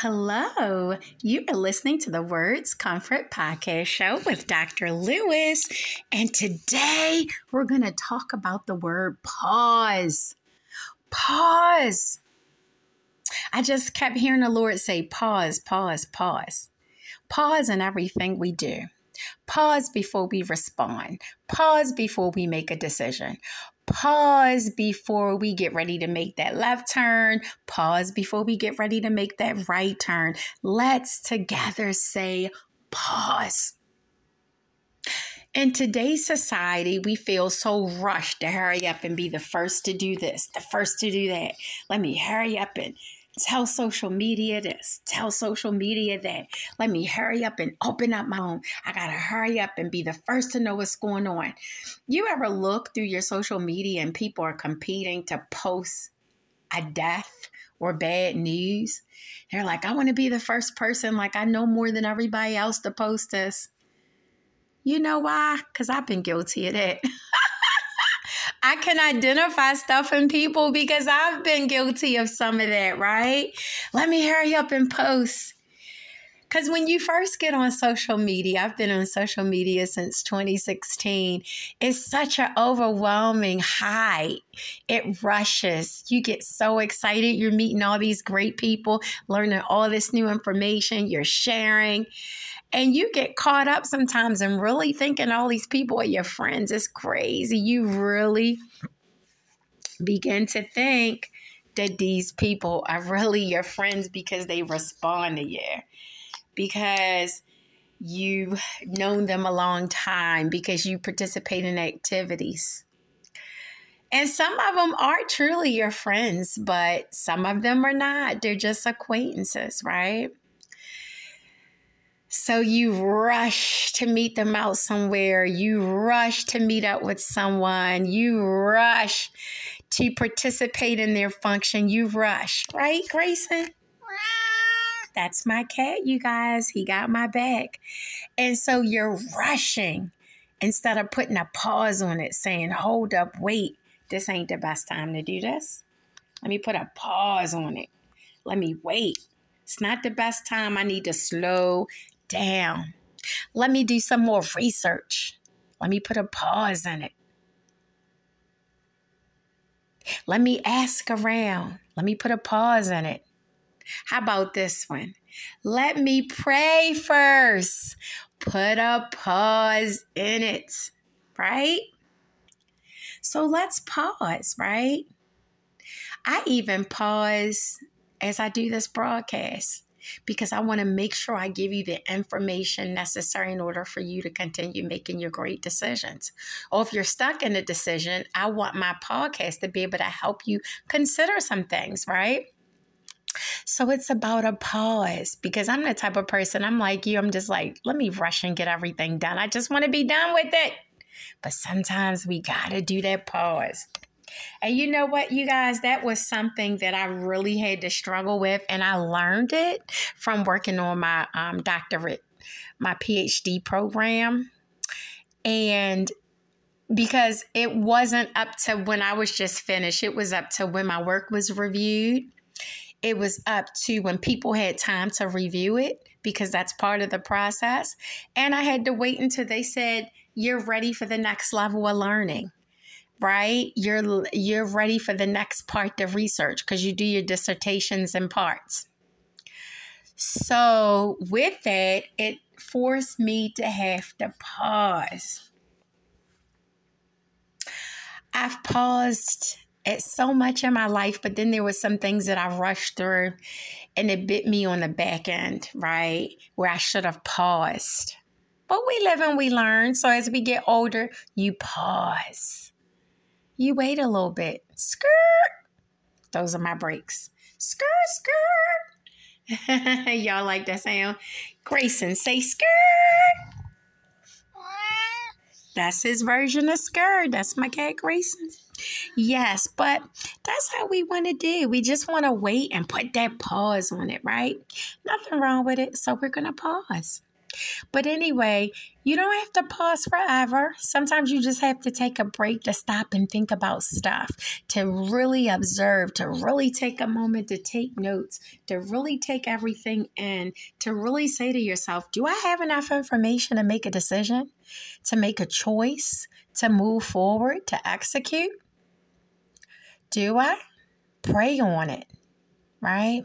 Hello, you are listening to the Words Comfort Podcast Show with Dr. Lewis, and today we're going to talk about the word pause. Pause. I just kept hearing the Lord say, pause, pause, pause. Pause in everything we do. Pause before we respond. Pause before we make a decision. Pause before we get ready to make that left turn. Pause before we get ready to make that right turn. Let's together say pause. In today's society, we feel so rushed to hurry up and be the first to do this, the first to do that. Let me hurry up and Tell social media this. Tell social media that. Let me hurry up and open up my home. I got to hurry up and be the first to know what's going on. You ever look through your social media and people are competing to post a death or bad news? They're like, I want to be the first person. Like, I know more than everybody else to post this. You know why? Because I've been guilty of that. I can identify stuff in people because I've been guilty of some of that, right? Let me hurry up and post. Because when you first get on social media, I've been on social media since 2016, it's such an overwhelming high. It rushes. You get so excited. You're meeting all these great people, learning all this new information, you're sharing. And you get caught up sometimes in really thinking all these people are your friends. It's crazy. You really begin to think that these people are really your friends because they respond to you, because you've known them a long time, because you participate in activities. And some of them are truly your friends, but some of them are not. They're just acquaintances, right? So you rush to meet them out somewhere. You rush to meet up with someone. You rush to participate in their function. You rush, right, Grayson? That's my cat, you guys. He got my back. And so you're rushing instead of putting a pause on it, saying, hold up, wait, this ain't the best time to do this. Let me put a pause on it. Let me wait. It's not the best time. I need to slow down. Let me do some more research. Let me put a pause in it. Let me ask around. Let me put a pause in it. How about this one? Let me pray first. Put a pause in it, right? So let's pause, right? I even pause as I do this broadcast because I want to make sure I give you the information necessary in order for you to continue making your great decisions. Or if you're stuck in a decision, I want my podcast to be able to help you consider some things, right? So it's about a pause because I'm the type of person, I'm like you, I'm just like, let me rush and get everything done. I just want to be done with it. But sometimes we got to do that pause. And you know what, you guys, that was something that I really had to struggle with, and I learned it from working on my um, doctorate, my PhD program. And because it wasn't up to when I was just finished, it was up to when my work was reviewed. It was up to when people had time to review it because that's part of the process. And I had to wait until they said, You're ready for the next level of learning right? You're you're ready for the next part of research because you do your dissertations in parts. So with that it forced me to have to pause. I've paused at so much in my life but then there was some things that i rushed through and it bit me on the back end right where i should have paused but we live and we learn so as we get older you pause you wait a little bit. Skirt. Those are my brakes. Skirt, skirt. Y'all like that sound? Grayson, say skirt. That's his version of skirt. That's my cat Grayson. Yes, but that's how we want to do. We just want to wait and put that pause on it, right? Nothing wrong with it. So we're going to pause. But anyway, you don't have to pause forever. Sometimes you just have to take a break to stop and think about stuff, to really observe, to really take a moment to take notes, to really take everything in, to really say to yourself, Do I have enough information to make a decision, to make a choice, to move forward, to execute? Do I? Pray on it, right?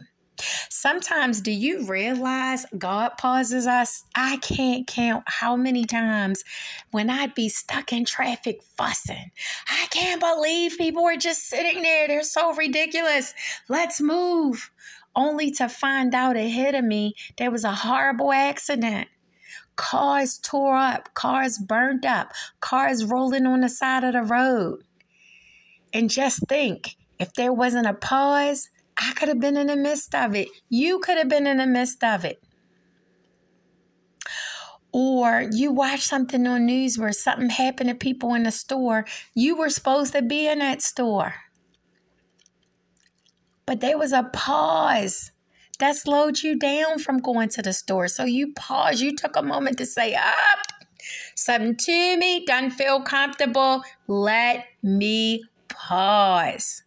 Sometimes, do you realize God pauses us? I can't count how many times when I'd be stuck in traffic fussing. I can't believe people are just sitting there. They're so ridiculous. Let's move. Only to find out ahead of me there was a horrible accident. Cars tore up, cars burned up, cars rolling on the side of the road. And just think if there wasn't a pause, I could have been in the midst of it. You could have been in the midst of it. Or you watch something on news where something happened to people in the store. You were supposed to be in that store. But there was a pause that slowed you down from going to the store. So you paused. You took a moment to say, up. Something to me doesn't feel comfortable. Let me pause.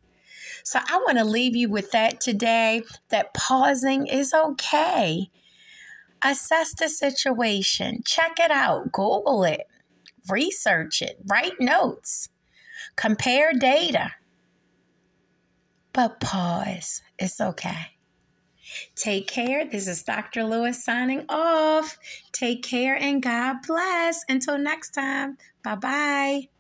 So I want to leave you with that today that pausing is okay. Assess the situation, check it out, Google it, research it, write notes, compare data. But pause. It's okay. Take care. This is Dr. Lewis signing off. Take care and God bless. Until next time. Bye bye.